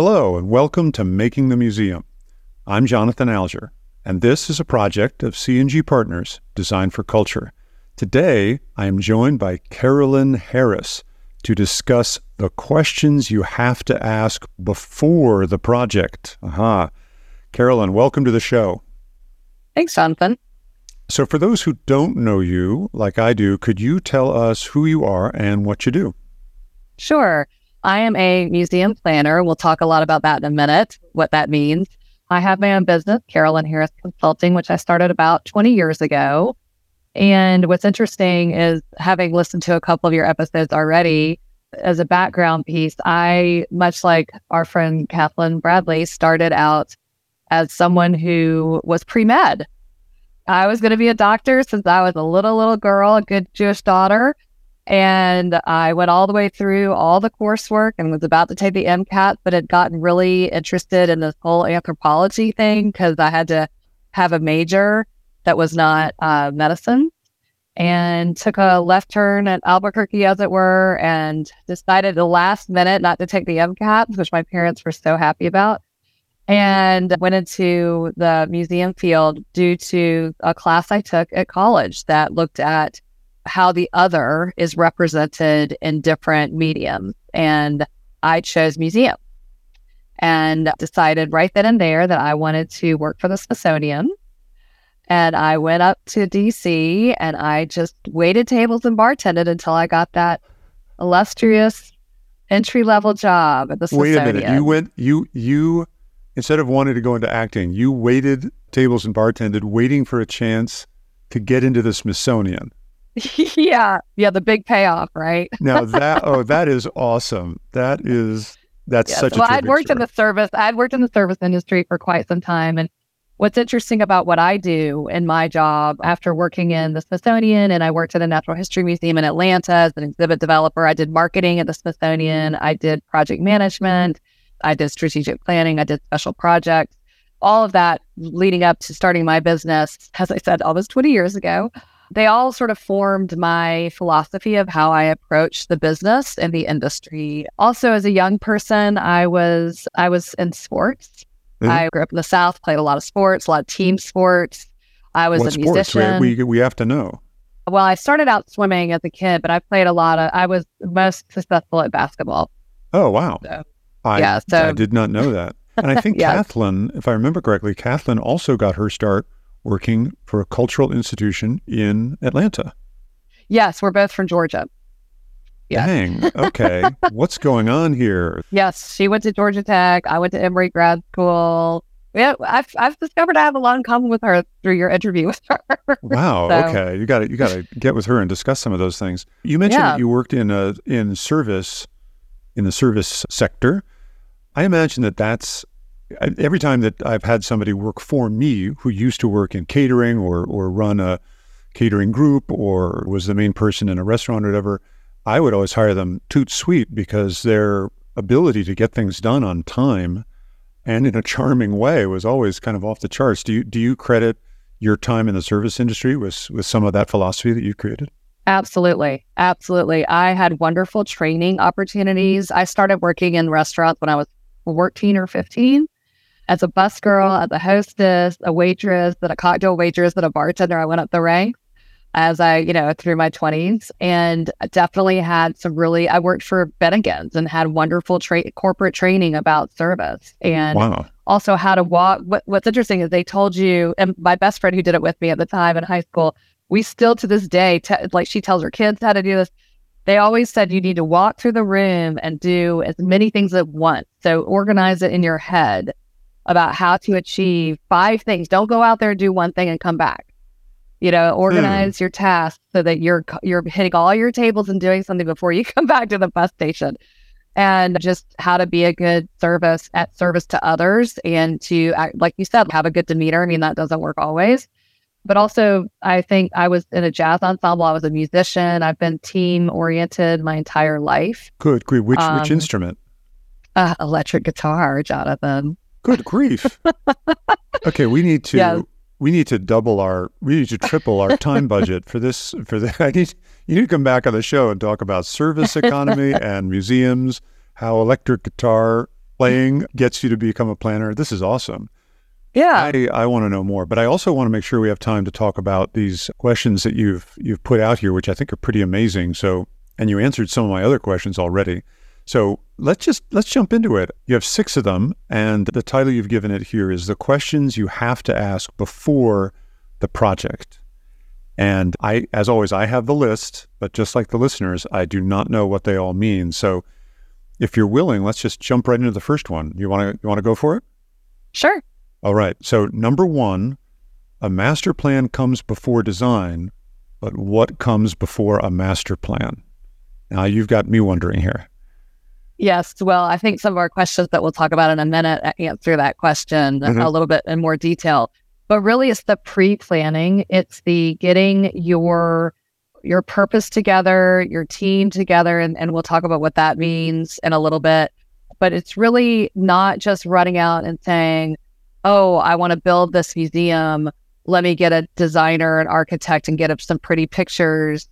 Hello, and welcome to Making the Museum. I'm Jonathan Alger, and this is a project of C&G Partners designed for culture. Today, I am joined by Carolynne Harris to discuss the questions you have to ask before the project. Aha. Carolynne, welcome to the show. Thanks, Jonathan. So, for those who don't know you, like I do, could you tell us who you are and what you do? Sure. I am a museum planner. We'll talk a lot about that in a minute, what that means. I have my own business, Carolynne Harris Consulting, which I started about 20 years ago. And what's interesting is having listened to a couple of your episodes already, as a background piece, I, much like our friend Kathleen Bradley, started out as someone who was pre med. I was going to be a doctor since I was a little, little girl, a good Jewish daughter. And I went all the way through all the coursework and was about to take the MCAT, but had gotten really interested in this whole anthropology thing because I had to have a major that was not uh, medicine and took a left turn at Albuquerque, as it were, and decided the last minute not to take the MCAT, which my parents were so happy about, and went into the museum field due to a class I took at college that looked at how the other is represented in different mediums. And I chose museum and decided right then and there that I wanted to work for the Smithsonian. And I went up to DC and I just waited tables and bartended until I got that illustrious entry level job at the Smithsonian. Wait a minute. You went you you instead of wanting to go into acting, you waited tables and bartended, waiting for a chance to get into the Smithsonian. yeah, yeah, the big payoff, right? now that oh, that is awesome. That is that's yes. such well, a. I'd worked in the service. I'd worked in the service industry for quite some time, and what's interesting about what I do in my job after working in the Smithsonian, and I worked at the Natural History Museum in Atlanta as an exhibit developer. I did marketing at the Smithsonian. I did project management. I did strategic planning. I did special projects. All of that leading up to starting my business, as I said, almost 20 years ago they all sort of formed my philosophy of how I approach the business and the industry. Also, as a young person, I was I was in sports. Mm-hmm. I grew up in the South, played a lot of sports, a lot of team sports. I was what a musician. We, we, we have to know. Well, I started out swimming as a kid, but I played a lot of. I was most successful at basketball. Oh wow! So, I, yeah, so I did not know that. And I think yes. Kathleen, if I remember correctly, Kathleen also got her start working for a cultural institution in Atlanta. Yes, we're both from Georgia. Yes. Dang. Okay. What's going on here? Yes, she went to Georgia Tech. I went to Emory grad school. Yeah, I've I've discovered I have a lot in common with her through your interview with her. Wow. so, okay, you got to you got to get with her and discuss some of those things. You mentioned yeah. that you worked in a in service in the service sector. I imagine that that's every time that I've had somebody work for me who used to work in catering or or run a catering group or was the main person in a restaurant or whatever, I would always hire them toot sweet because their ability to get things done on time and in a charming way was always kind of off the charts. Do you do you credit your time in the service industry with with some of that philosophy that you created? Absolutely. Absolutely. I had wonderful training opportunities. I started working in restaurants when I was 14 or 15 as a bus girl, as a hostess, a waitress, then a cocktail waitress, then a bartender. I went up the ranks as I, you know, through my 20s and definitely had some really, I worked for Bennigan's and had wonderful tra- corporate training about service and wow. also how to walk. What, what's interesting is they told you, and my best friend who did it with me at the time in high school, we still to this day, te- like she tells her kids how to do this. They always said you need to walk through the room and do as many things at once. So organize it in your head about how to achieve five things. Don't go out there and do one thing and come back. You know, organize hmm. your tasks so that you're you're hitting all your tables and doing something before you come back to the bus station. And just how to be a good service at service to others and to act, like you said, have a good demeanor. I mean, that doesn't work always. But also, I think I was in a jazz ensemble. I was a musician. I've been team oriented my entire life. Good, great. Which um, which instrument? Uh, electric guitar, Jonathan. Good grief. okay, we need to yeah. we need to double our we need to triple our time budget for this for the I need you need to come back on the show and talk about service economy and museums, how electric guitar playing gets you to become a planner. This is awesome. Yeah. I, I want to know more, but I also want to make sure we have time to talk about these questions that you've you've put out here, which I think are pretty amazing. So, and you answered some of my other questions already. So let's just let's jump into it. You have six of them, and the title you've given it here is the questions you have to ask before the project. And I, as always, I have the list, but just like the listeners, I do not know what they all mean. So if you're willing, let's just jump right into the first one. You want to you want to go for it? Sure. All right. So number one, a master plan comes before design, but what comes before a master plan? Now you've got me wondering here. Yes. Well, I think some of our questions that we'll talk about in a minute answer that question mm-hmm. a little bit in more detail. But really, it's the pre planning, it's the getting your your purpose together, your team together, and, and we'll talk about what that means in a little bit. But it's really not just running out and saying, oh, I want to build this museum. Let me get a designer, an architect, and get up some pretty pictures,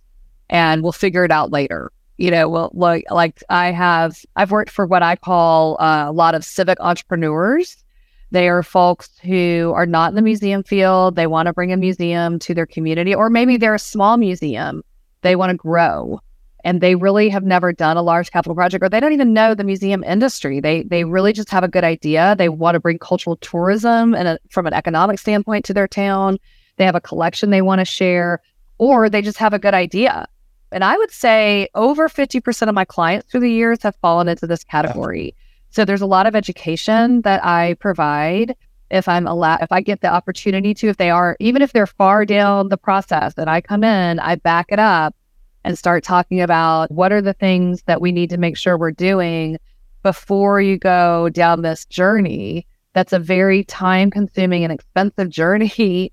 and we'll figure it out later. You know, well, like like I have, I've worked for what I call uh, a lot of civic entrepreneurs. They are folks who are not in the museum field. They want to bring a museum to their community, or maybe they're a small museum. They want to grow and they really have never done a large capital project or they don't even know the museum industry. They they really just have a good idea. They want to bring cultural tourism and from an economic standpoint to their town. They have a collection they want to share or they just have a good idea. And I would say over 50% of my clients through the years have fallen into this category. So there's a lot of education that I provide if I'm allowed, if I get the opportunity to, if they are, even if they're far down the process and I come in, I back it up and start talking about what are the things that we need to make sure we're doing before you go down this journey. That's a very time consuming and expensive journey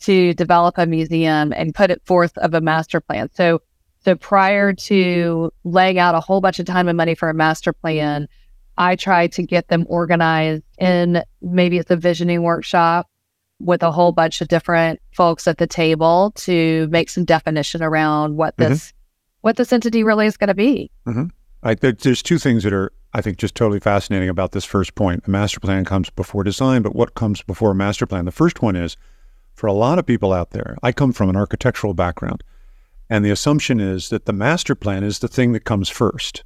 to develop a museum and put it forth of a master plan. So, so prior to laying out a whole bunch of time and money for a master plan, I try to get them organized in maybe it's a visioning workshop with a whole bunch of different folks at the table to make some definition around what mm-hmm. this mm-hmm. what this entity really is going to be. Mm-hmm. I, there's two things that are I think just totally fascinating about this first point. A master plan comes before design, but what comes before a master plan? The first one is for a lot of people out there. I come from an architectural background, and the assumption is that the master plan is the thing that comes first.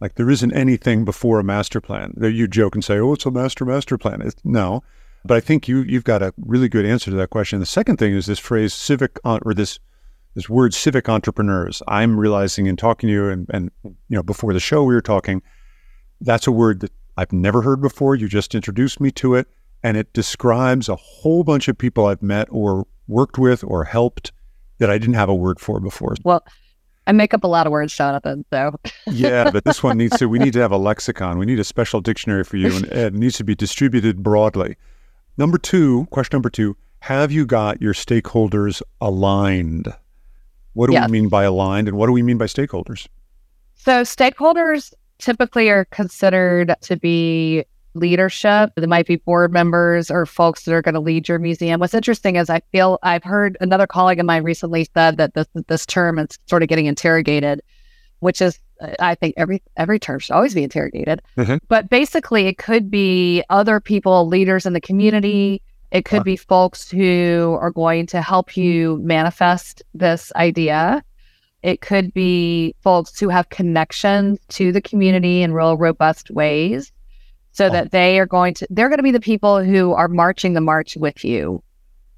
Like there isn't anything before a master plan. You joke and say, "Oh, it's a master master plan." It's, no, but I think you you've got a really good answer to that question. The second thing is this phrase civic or this this word civic entrepreneurs. I'm realizing in talking to you and, and you know before the show we were talking, that's a word that I've never heard before. You just introduced me to it, and it describes a whole bunch of people I've met or worked with or helped that I didn't have a word for before. Well, I make up a lot of words, Jonathan. So yeah, but this one needs to. We need to have a lexicon. We need a special dictionary for you, and it needs to be distributed broadly. Number two, question number two, have you got your stakeholders aligned? What do yes. we mean by aligned and what do we mean by stakeholders? So, stakeholders typically are considered to be leadership. They might be board members or folks that are going to lead your museum. What's interesting is I feel I've heard another colleague of mine recently said that this this term is sort of getting interrogated, which is I think every every term should always be interrogated. Mm-hmm. But basically, it could be other people, leaders in the community. It could uh. be folks who are going to help you manifest this idea. It could be folks who have connections to the community in real robust ways so oh. that they are going to they're going to be the people who are marching the march with you.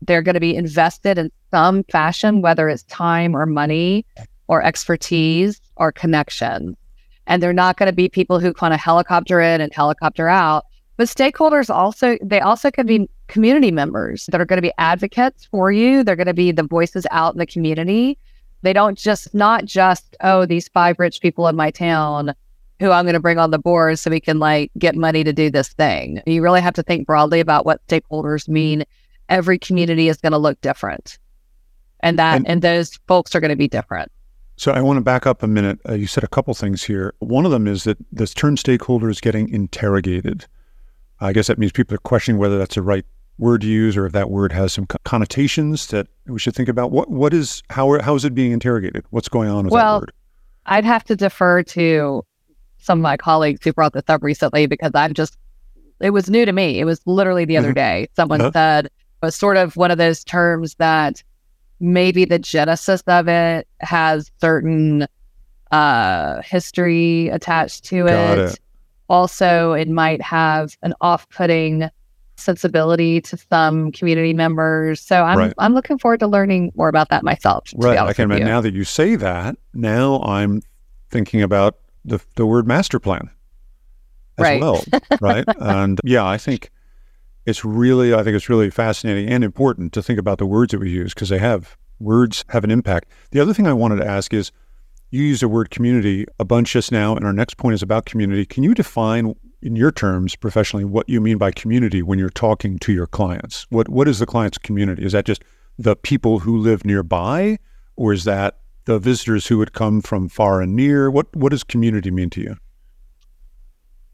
They're going to be invested in some fashion, whether it's time or money or expertise or connection. And they're not going to be people who kind of helicopter in and helicopter out. But stakeholders also, they also can be community members that are going to be advocates for you. They're going to be the voices out in the community. They don't just, not just, oh, these five rich people in my town who I'm going to bring on the board so we can like get money to do this thing. You really have to think broadly about what stakeholders mean. Every community is going to look different. And that, and, and those folks are going to be different. So I want to back up a minute. Uh, you said a couple things here. One of them is that this term stakeholder is getting interrogated. I guess that means people are questioning whether that's the right word to use or if that word has some connotations that we should think about. What what is how how is it being interrogated? What's going on with well, that word? I'd have to defer to some of my colleagues who brought this up recently because I'm just, it was new to me. It was literally the other mm-hmm. day. Someone uh-huh. said it was sort of one of those terms that maybe the genesis of it has certain uh, history attached to it. it. Also, it might have an off-putting sensibility to some community members. So I'm right. I'm looking forward to learning more about that myself. Right. I can now that you say that, now I'm thinking about the the word master plan as right. well. Right. and yeah, I think it's really I think it's really fascinating and important to think about the words that we use because they have words have an impact. The other thing I wanted to ask is you use the word community a bunch just now, and our next point is about community. Can you define in your terms professionally what you mean by community when you're talking to your clients? What what is the client's community? Is that just the people who live nearby, or is that the visitors who would come from far and near? What what does community mean to you?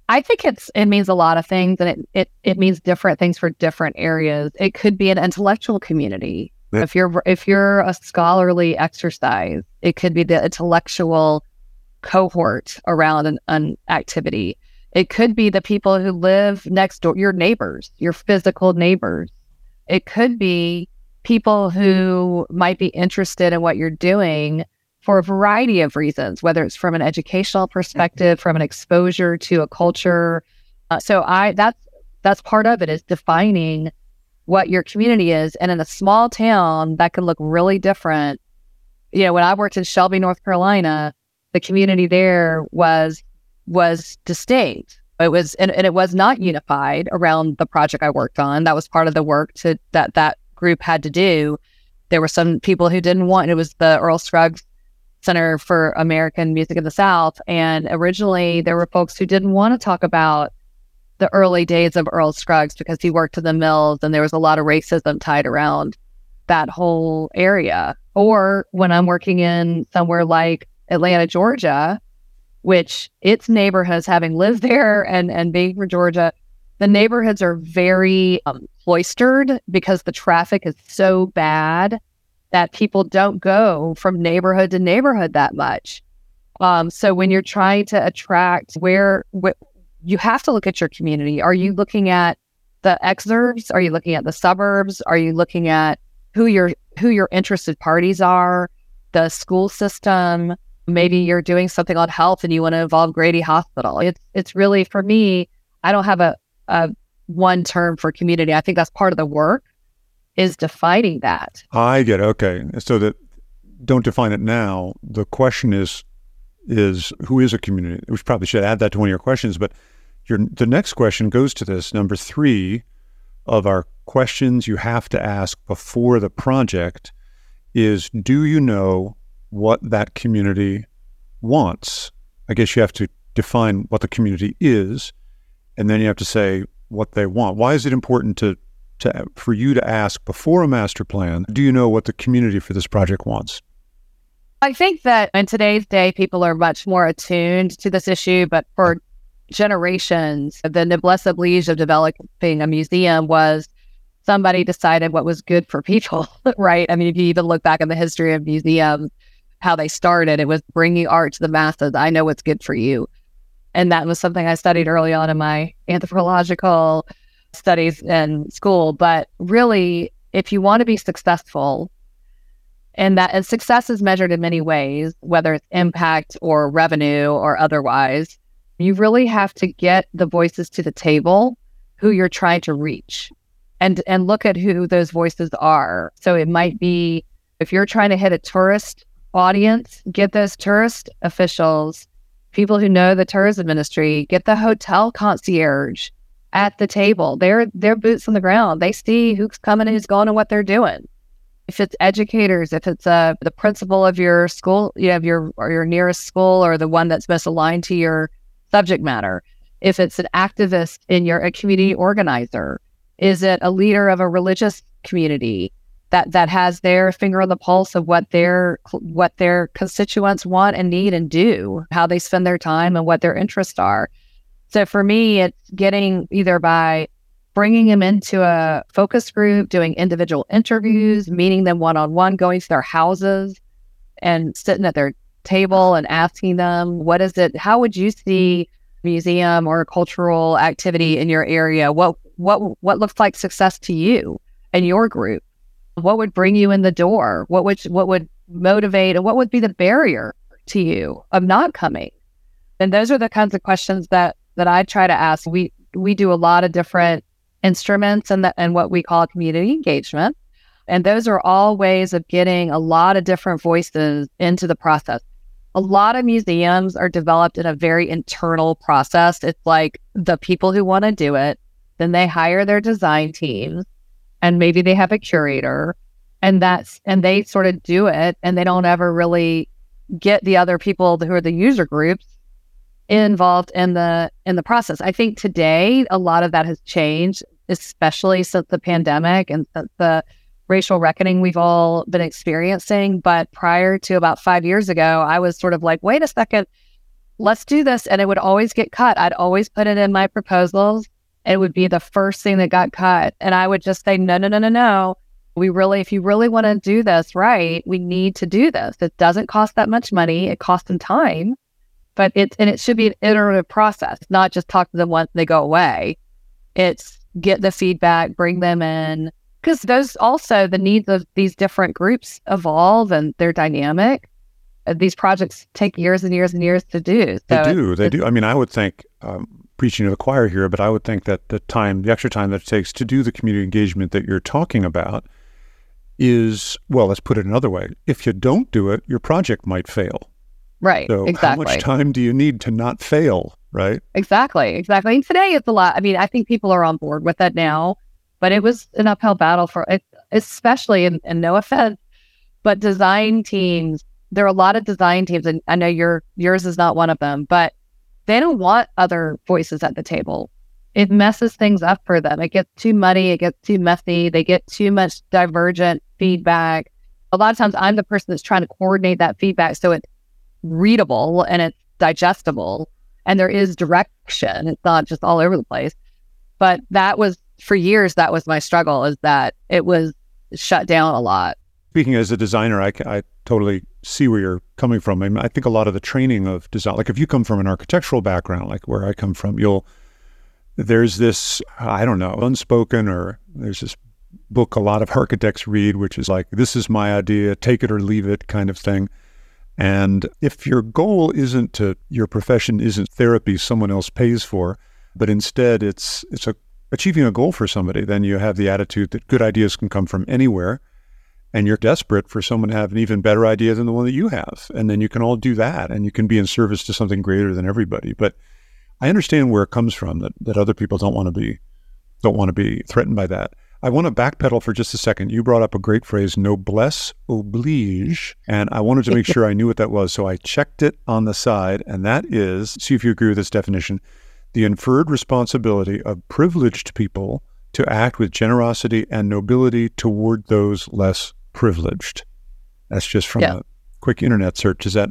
I think it's it means a lot of things and it, it it means different things for different areas. It could be an intellectual community. Yeah. If you're if you're a scholarly exercise, it could be the intellectual cohort around an, an activity. It could be the people who live next door, your neighbors, your physical neighbors. It could be people who might be interested in what you're doing for a variety of reasons, whether it's from an educational perspective, from an exposure to a culture. Uh, so I that's that's part of it is defining what your community is. And in a small town, that can look really different. You know, when I worked in Shelby, North Carolina, the community there was was distinct. It was, and, and it was not unified around the project I worked on. That was part of the work to that that group had to do. There were some people who didn't want. It was the Earl Scruggs Center for American Music in the South, and originally there were folks who didn't want to talk about the early days of Earl Scruggs because he worked in the mills, and there was a lot of racism tied around that whole area. Or when I'm working in somewhere like Atlanta, Georgia, which its neighborhoods, having lived there and, and being from Georgia, the neighborhoods are very um, cloistered because the traffic is so bad that people don't go from neighborhood to neighborhood that much. Um, so when you're trying to attract where, where you have to look at your community. Are you looking at the exurbs? Are you looking at the suburbs? Are you looking at who your who your interested parties are? The school system, maybe you're doing something on health and you want to involve Grady Hospital. It's it's really for me, I don't have a, a one term for community. I think that's part of the work is defining that. I get it. okay. So that don't define it now. The question is is who is a community? We probably should add that to one of your questions, but your the next question goes to this number three of our questions you have to ask before the project is do you know what that community wants. I guess you have to define what the community is, and then you have to say what they want. Why is it important to, to for you to ask before a master plan? Do you know what the community for this project wants? I think that in today's day, people are much more attuned to this issue, but for generations, the noblesse oblige of developing a museum was somebody decided what was good for people, right? I mean, if you even look back in the history of museums, how they started. It was bringing art to the masses. I know what's good for you. And that was something I studied early on in my anthropological studies in school. But really, if you want to be successful, and that and success is measured in many ways, whether it's impact or revenue or otherwise, you really have to get the voices to the table who you're trying to reach and and look at who those voices are. So it might be if you're trying to hit a tourist audience, get those tourist officials, people who know the tourism industry, get the hotel concierge at the table. They're they're boots on the ground. They see who's coming and who's going and what they're doing. If it's educators, if it's uh, the principal of your school, you have your or your nearest school or the one that's most aligned to your subject matter. If it's an activist in your a community organizer, is it a leader of a religious community? That that has their finger on the pulse of what their what their constituents want and need and do, how they spend their time and what their interests are. So for me, it's getting either by bringing them into a focus group, doing individual interviews, meeting them one on one, going to their houses and sitting at their table and asking them, what is it? How would you see museum or cultural activity in your area? What what what looks like success to you and your group? What would bring you in the door? What would what would motivate and what would be the barrier to you of not coming? And those are the kinds of questions that that I try to ask. We we do a lot of different instruments and that and what we call community engagement. And those are all ways of getting a lot of different voices into the process. A lot of museums are developed in a very internal process. It's like the people who want to do it, then they hire their design teams and maybe they have a curator and that's and they sort of do it and they don't ever really get the other people who are the user groups involved in the in the process. I think today a lot of that has changed, especially since the pandemic and the racial reckoning we've all been experiencing. But prior to about five years ago, I was sort of like, wait a second, let's do this. And it would always get cut. I'd always put it in my proposals. It would be the first thing that got cut. And I would just say, no, no, no, no, no. We really, if you really want to do this right, we need to do this. It doesn't cost that much money. It costs some time but it's and it should be an iterative process, not just talk to them once they go away. It's get the feedback, bring them in, because those also the needs of these different groups evolve and they're dynamic. These projects take years and years and years to do. So they do. They do. I mean, I would think um, preaching to the choir here, but I would think that the time, the extra time that it takes to do the community engagement that you're talking about is well. Let's put it another way: if you don't do it, your project might fail. Right. So exactly. how much time do you need to not fail? Right. Exactly. Exactly. And today it's a lot. I mean, I think people are on board with that now, but it was an uphill battle for it, especially in, in no offense, but design teams. There are a lot of design teams, and I know your yours is not one of them, but they don't want other voices at the table. It messes things up for them. It gets too muddy. It gets too messy. They get too much divergent feedback. A lot of times, I'm the person that's trying to coordinate that feedback so it's readable and it's digestible and there is direction. It's not just all over the place. But that was for years, that was my struggle is that it was shut down a lot. Speaking as a designer, I, I totally see where you're coming from. I, mean, I think a lot of the training of design, like if you come from an architectural background, like where I come from, you'll, there's this, I don't know, unspoken or there's this book a lot of architects read, which is like, this is my idea, take it or leave it kind of thing. And if your goal isn't to, your profession isn't therapy someone else pays for, but instead it's, it's a, achieving a goal for somebody, then you have the attitude that good ideas can come from anywhere. And you're desperate for someone to have an even better idea than the one that you have. And then you can all do that and you can be in service to something greater than everybody. But I understand where it comes from that, that other people don't want to be don't want to be threatened by that. I want to backpedal for just a second. You brought up a great phrase, noblesse oblige, and I wanted to make sure I knew what that was. So I checked it on the side, and that is, see if you agree with this definition, the inferred responsibility of privileged people to act with generosity and nobility toward those less privileged. That's just from yeah. a quick internet search. Does that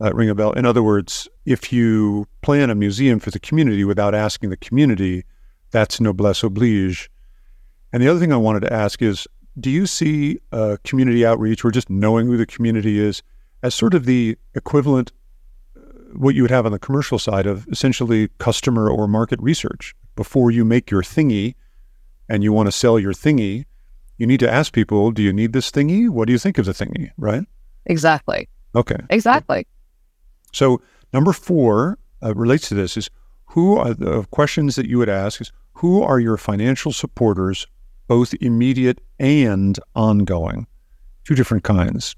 uh, ring a bell? In other words, if you plan a museum for the community without asking the community, that's noblesse oblige and the other thing I wanted to ask is do you see uh, community outreach or just knowing who the community is as sort of the equivalent, uh, what you would have on the commercial side of essentially customer or market research? Before you make your thingy and you want to sell your thingy, you need to ask people, do you need this thingy? What do you think of the thingy? Right? Exactly. Okay. Exactly. So, number four uh, relates to this is who are the questions that you would ask is who are your financial supporters both immediate and ongoing, two different kinds.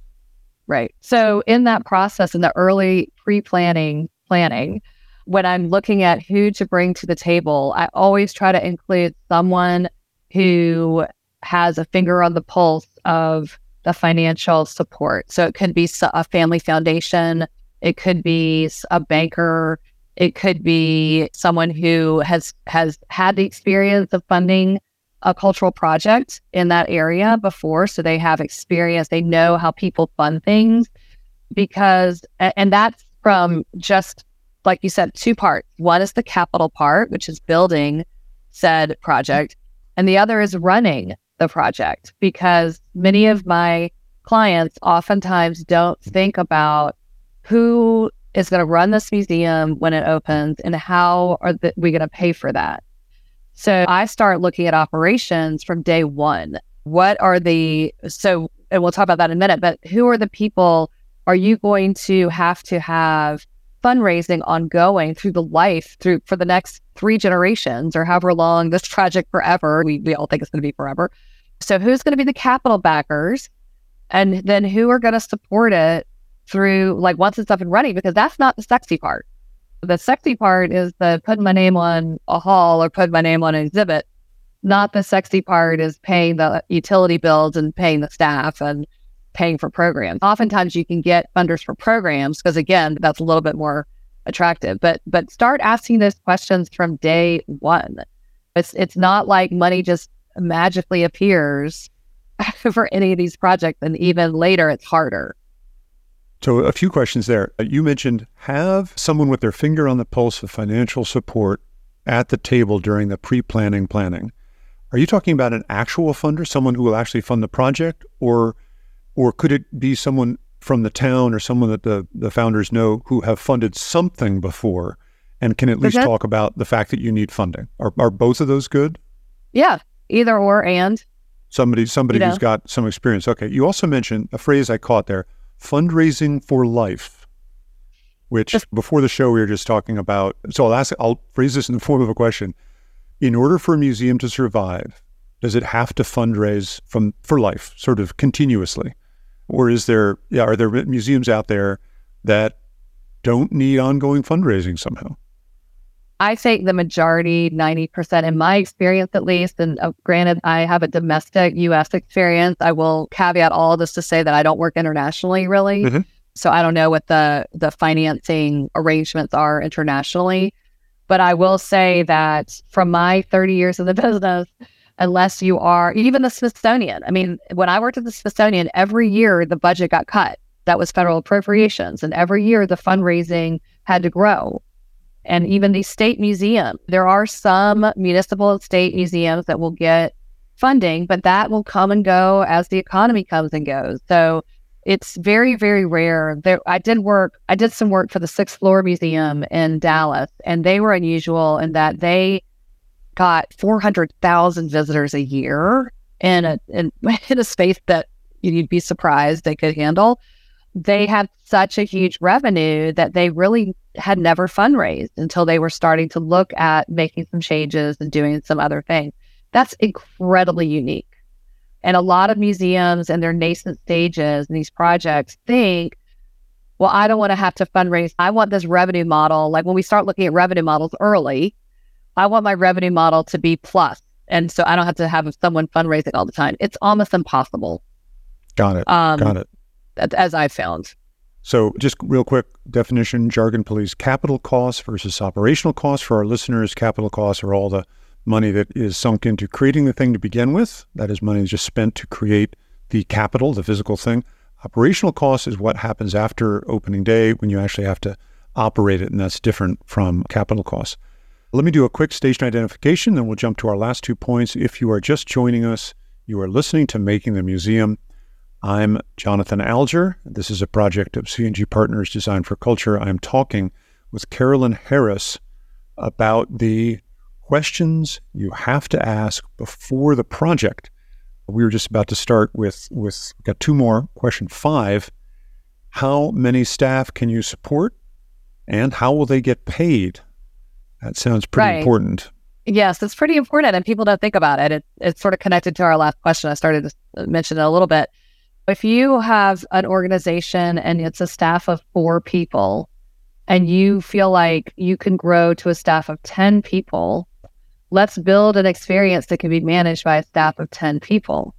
Right. So, in that process, in the early pre planning, planning, when I'm looking at who to bring to the table, I always try to include someone who has a finger on the pulse of the financial support. So, it could be a family foundation, it could be a banker, it could be someone who has has had the experience of funding a cultural project in that area before. So they have experience, they know how people fund things because, and that's from just like you said, two parts. One is the capital part, which is building said project, and the other is running the project because many of my clients oftentimes don't think about who is going to run this museum when it opens and how are we going to pay for that? So I start looking at operations from day one. What are the, so, and we'll talk about that in a minute, but who are the people? Are you going to have to have fundraising ongoing through the life through for the next three generations or however long this project forever? We, we all think it's going to be forever. So who's going to be the capital backers? And then who are going to support it through like once it's up and running? Because that's not the sexy part. The sexy part is the putting my name on a hall or putting my name on an exhibit. Not the sexy part is paying the utility bills and paying the staff and paying for programs. Oftentimes you can get funders for programs because again, that's a little bit more attractive. But but start asking those questions from day one. It's it's not like money just magically appears for any of these projects and even later it's harder. So, a few questions there. Uh, you mentioned have someone with their finger on the pulse of financial support at the table during the pre planning planning. Are you talking about an actual funder, someone who will actually fund the project, or or could it be someone from the town or someone that the, the founders know who have funded something before and can at least talk about the fact that you need funding? Are, are both of those good? Yeah, either or and. Somebody somebody you know. who's got some experience. Okay. You also mentioned a phrase I caught there fundraising for life, which before the show we were just talking about. So I'll ask, I'll phrase this in the form of a question. In order for a museum to survive, does it have to fundraise from for life, sort of continuously, or is there? Yeah, are there museums out there that don't need ongoing fundraising somehow? I think the majority, 90%, in my experience at least, and uh, granted, I have a domestic US experience. I will caveat all this to say that I don't work internationally really. Mm-hmm. So I don't know what the, the financing arrangements are internationally. But I will say that from my 30 years in the business, unless you are even the Smithsonian, I mean, when I worked at the Smithsonian, every year the budget got cut. That was federal appropriations. And every year the fundraising had to grow and even the state museum. There are some municipal and state museums that will get funding, but that will come and go as the economy comes and goes. So it's very, very rare. There, I did work. I did some work for the Sixth Floor Museum in Dallas, and they were unusual in that they got four hundred thousand visitors a year in a in, in a space that you'd be surprised they could handle they had such a huge revenue that they really had never fundraised until they were starting to look at making some changes and doing some other things. That's incredibly unique. And a lot of museums and their nascent stages and these projects think, well, I don't want to have to fundraise. I want this revenue model. Like when we start looking at revenue models early, I want my revenue model to be plus. And so I don't have to have someone fundraising all the time. It's almost impossible. Got it. Um, Got it as I found. So, just real quick definition jargon, police Capital costs versus operational costs for our listeners. Capital costs are all the money that is sunk into creating the thing to begin with. That is money just spent to create the capital, the physical thing. Operational costs is what happens after opening day when you actually have to operate it, and that's different from capital costs. Let me do a quick station identification, then we'll jump to our last two points. If you are just joining us, you are listening to Making the Museum. I'm Jonathan Alger. This is a project of C&G Partners Design for Culture. I'm talking with Carolynne Harris about the questions you have to ask before the project. We were just about to start with with got two more. Question 5, how many staff can you support and how will they get paid? That sounds pretty right. important. Yes, it's pretty important, and people don't think about it. it. It's sort of connected to our last question. I started to mention it a little bit. If you have an organization and it's a staff of four people and you feel like you can grow to a staff of 10 people, let's build an experience that can be managed by a staff of 10 people.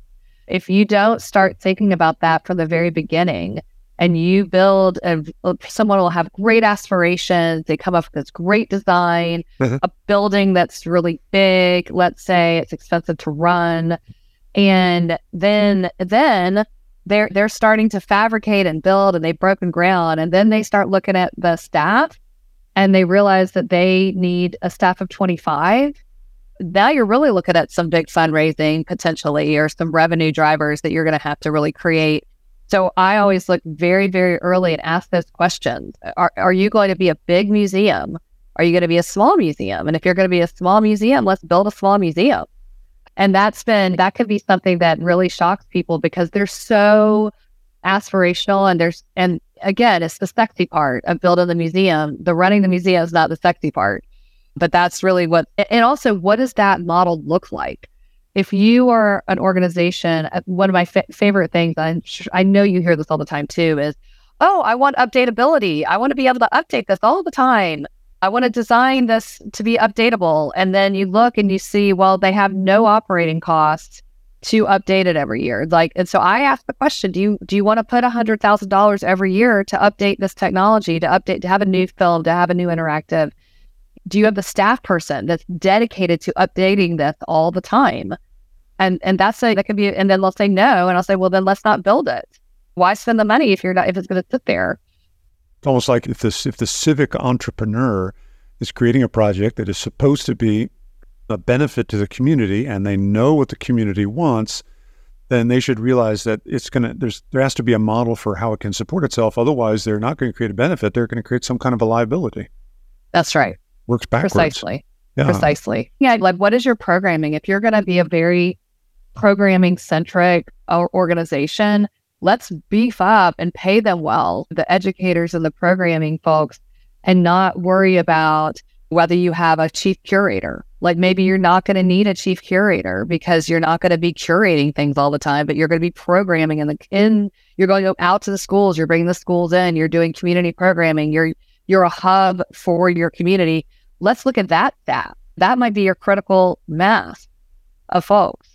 If you don't start thinking about that from the very beginning, and you build a, someone will have great aspirations they come up with this great design mm-hmm. a building that's really big let's say it's expensive to run and then then they're they're starting to fabricate and build and they've broken ground and then they start looking at the staff and they realize that they need a staff of 25 now you're really looking at some big fundraising potentially or some revenue drivers that you're going to have to really create So I always look very, very early and ask those questions. Are, are you going to be a big museum? Are you going to be a small museum? And if you're going to be a small museum, let's build a small museum. And that's been, that could be something that really shocks people because they're so aspirational and there's, and again, it's the sexy part of building the museum. The running the museum is not the sexy part, but that's really what, and also what does that model look like? If you are an organization, uh, one of my fa- favorite things, i I know you hear this all the time too, is, oh, I want updatability. I want to be able to update this all the time. I want to design this to be updatable. And then you look and you see, well, they have no operating costs to update it every year. Like, and so I asked the question, do you do you want to put hundred thousand dollars every year to update this technology, to update, to have a new film, to have a new interactive? Do you have the staff person that's dedicated to updating this all the time? And and that's a that could be and then they'll say no. And I'll say, well then let's not build it. Why spend the money if you're not if it's gonna sit there? It's almost like if this if the civic entrepreneur is creating a project that is supposed to be a benefit to the community and they know what the community wants, then they should realize that it's gonna there's there has to be a model for how it can support itself. Otherwise they're not going to create a benefit, they're going to create some kind of a liability. That's right. Works backwards. Precisely. Yeah. Precisely. Yeah. Like what is your programming? If you're gonna be a very programming centric uh, organization, let's beef up and pay them well, the educators and the programming folks, and not worry about whether you have a chief curator. Like maybe you're not going to need a chief curator because you're not going to be curating things all the time, but you're going to be programming in the in you're going out to the schools, you're bringing the schools in, you're doing community programming, you're you're a hub for your community. Let's look at that that. That might be your critical mass of folks.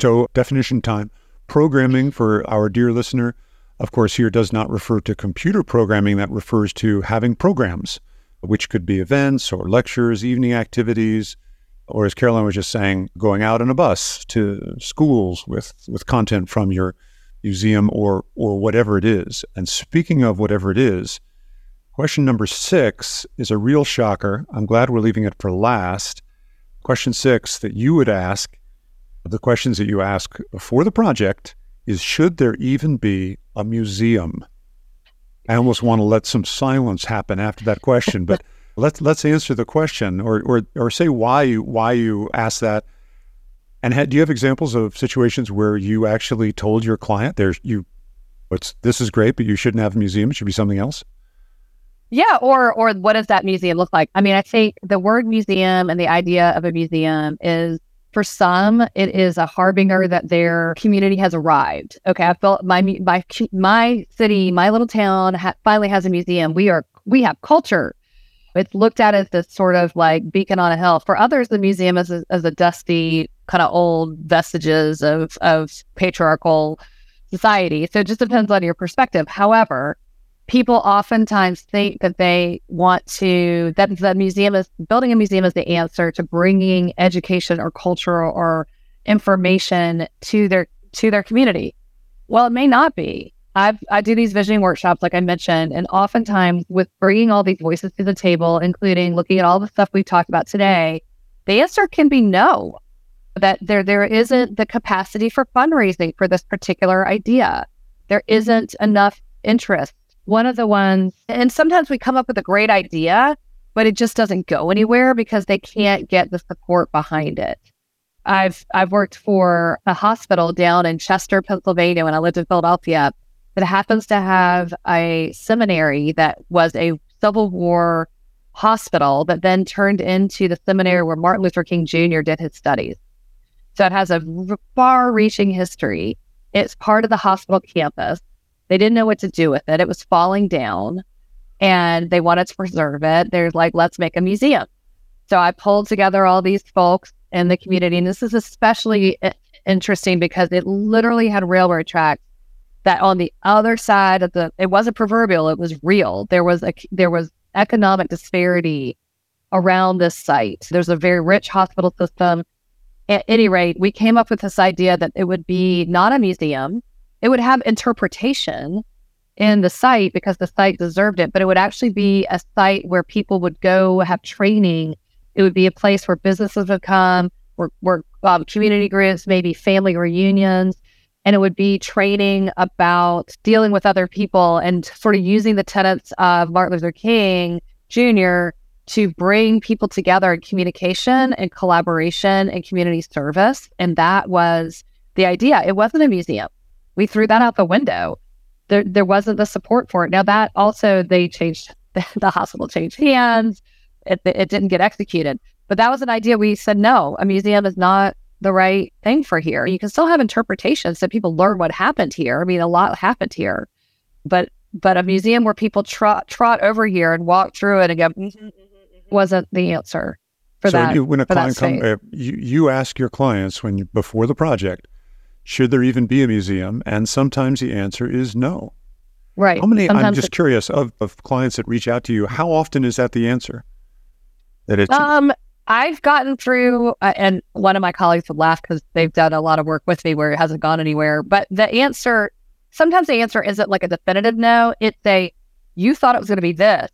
So definition time. Programming for our dear listener, of course, here does not refer to computer programming. That refers to having programs, which could be events or lectures, evening activities, or as Caroline was just saying, going out in a bus to schools with, with content from your museum or or whatever it is. And speaking of whatever it is, question number six is a real shocker. I'm glad we're leaving it for last. Question six that you would ask the questions that you ask for the project is should there even be a museum? I almost want to let some silence happen after that question, but let's let's answer the question or or or say why you why you ask that. And ha, do you have examples of situations where you actually told your client there's you it's this is great, but you shouldn't have a museum, it should be something else? Yeah, or or what does that museum look like? I mean, I think the word museum and the idea of a museum is for some, it is a harbinger that their community has arrived. Okay, I felt my my my city, my little town ha- finally has a museum. We are we have culture. It's looked at as this sort of like beacon on a hill. For others, the museum is a, as a dusty kind of old vestiges of of patriarchal society. So it just depends on your perspective. However, people oftentimes think that they want to that the museum is building a museum is the answer to bringing education or culture or information to their to their community. Well it may not be. I i do these visioning workshops like i mentioned and oftentimes with bringing all these voices to the table including looking at all the stuff we've talked about today the answer can be no that there there isn't the capacity for fundraising for this particular idea. There isn't enough interest one of the ones, and sometimes we come up with a great idea, but it just doesn't go anywhere because they can't get the support behind it. I've I've worked for a hospital down in Chester, Pennsylvania when I lived in Philadelphia that happens to have a seminary that was a Civil War hospital that then turned into the seminary where Martin Luther King Jr. did his studies. So it has a far reaching history. It's part of the hospital campus. They didn't know what to do with it. It was falling down and they wanted to preserve it. They're like, let's make a museum. So I pulled together all these folks in the community. And this is especially interesting because it literally had railroad tracks that on the other side of the, it wasn't proverbial, it was real. There was a, there was economic disparity around this site. There's a very rich hospital system. At any rate, we came up with this idea that it would be not a museum, it would have interpretation in the site because the site deserved it, but it would actually be a site where people would go have training. It would be a place where businesses would come, where, where um, community groups, maybe family reunions. and it would be training about dealing with other people and sort of using the tenets of Martin Luther King Jr. to bring people together in communication and collaboration and community service. And that was the idea. It wasn't a museum. We threw that out the window. There, there wasn't the support for it. Now that also they changed the, the hospital changed hands. It, it didn't get executed. But that was an idea we said no, a museum is not the right thing for here. You can still have interpretations so people learn what happened here. I mean, a lot happened here, but but a museum where people trot trot over here and walk through it and go mm-hmm, mm-hmm, mm-hmm. wasn't the answer for so that. You, when a client comes, uh, you, you ask your clients when you, before the project, should there even be a museum? And sometimes the answer is no. Right. How many? Sometimes I'm just curious of, of clients that reach out to you. How often is that the answer? That it's um I've gotten through, uh, and one of my colleagues would laugh because they've done a lot of work with me where it hasn't gone anywhere. But the answer, sometimes the answer isn't like a definitive no. It's a, you thought it was going to be this,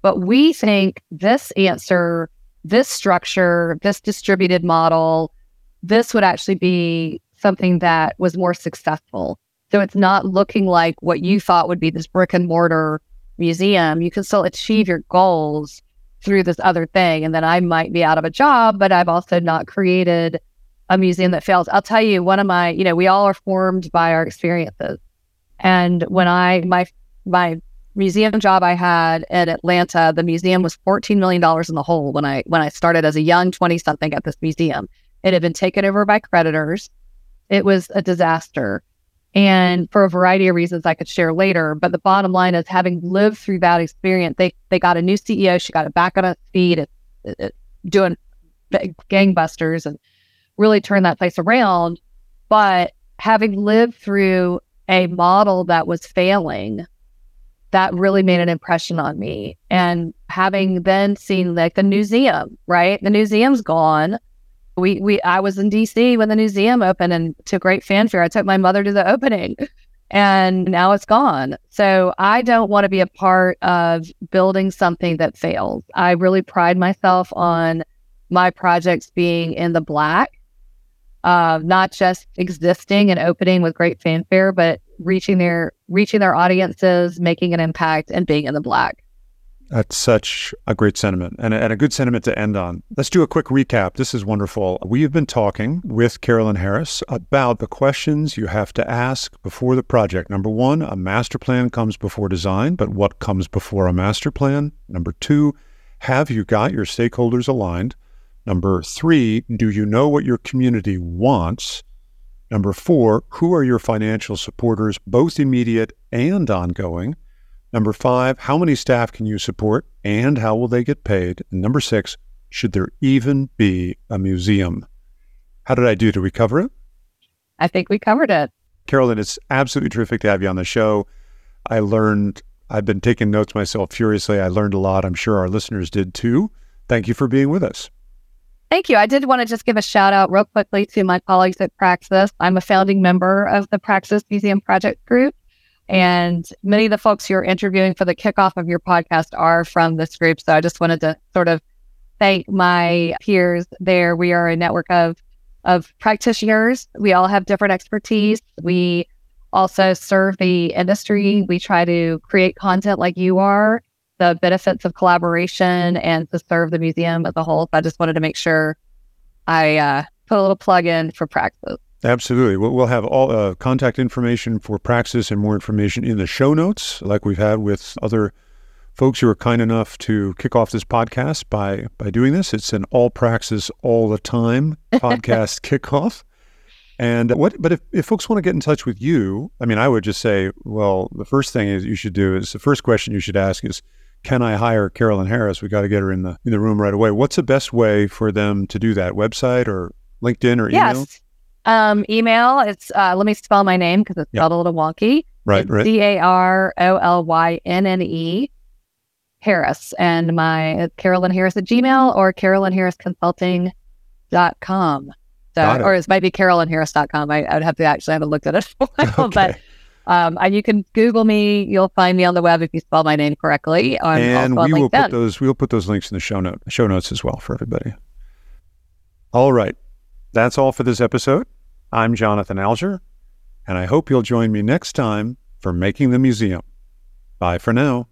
but we think this answer, this structure, this distributed model, this would actually be something that was more successful. So it's not looking like what you thought would be this brick and mortar museum. You can still achieve your goals through this other thing. And then I might be out of a job, but I've also not created a museum that fails. I'll tell you, one of my, you know, we all are formed by our experiences. And when I, my, my museum job I had at Atlanta, the museum was $14 million in the hole when I, when I started as a young 20 something at this museum. It had been taken over by creditors. It was a disaster and for a variety of reasons I could share later. But the bottom line is, having lived through that experience, they they got a new CEO. She got it back on its feet, it, it, doing gangbusters, and really turned that place around. But having lived through a model that was failing, that really made an impression on me. And having then seen like the museum, right? The museum's gone we we I was in DC when the museum opened and to great fanfare. I took my mother to the opening and now it's gone. So I don't want to be a part of building something that fails. I really pride myself on my projects being in the black, uh, not just existing and opening with great fanfare, but reaching their reaching their audiences, making an impact, and being in the black. That's such a great sentiment and a, and a, good sentiment to end on. Let's do a quick recap. This is wonderful. We have been talking with Carolynne Harris about the questions you have to ask before the project. Number one, a master plan comes before design, but what comes before a master plan? Number two, have you got your stakeholders aligned? Number three, do you know what your community wants? Number four, who are your financial supporters, both immediate and ongoing? Number five, how many staff can you support and how will they get paid? And number six, should there even be a museum? How did I do? Did we cover it? I think we covered it. Carolynne, it's absolutely terrific to have you on the show. I learned, I've been taking notes myself furiously. I learned a lot. I'm sure our listeners did too. Thank you for being with us. Thank you. I did want to just give a shout out real quickly to my colleagues at Praxis. I'm a founding member of the Praxis Museum Project Group. And many of the folks you're interviewing for the kickoff of your podcast are from this group. So I just wanted to sort of thank my peers there. We are a network of of practitioners. We all have different expertise. We also serve the industry. We try to create content like you are, the benefits of collaboration and to serve the museum as a whole. So I just wanted to make sure I uh, put a little plug in for Praxis. Absolutely. We'll have all uh, contact information for Praxis and more information in the show notes, like we've had with other folks who are kind enough to kick off this podcast by by doing this. It's an all Praxis all the time podcast kickoff. And what? But if, if folks want to get in touch with you, I mean, I would just say, well, the first thing is you should do is the first question you should ask is, can I hire Carolynne Harris? We got to get her in the in the room right away. What's the best way for them to do that? Website or LinkedIn or email? Yes. Um, email. It's uh, let me spell my name because it's yep. spelled a little wonky. Right, it's right. C A R O L Y N N E Harris, and my Carolynne Harris at Gmail or Carolynne Harris Consulting dot com. So, it. or it might be carolynneharris.com. I, I would have to actually have looked at it, okay. but um, and you can Google me. You'll find me on the web if you spell my name correctly. On, and we will put those. We will put those links in the show note show notes as well for everybody. All right. That's all for this episode. I'm Jonathan Alger. And I hope you'll join me next time for Making the Museum. Bye for now.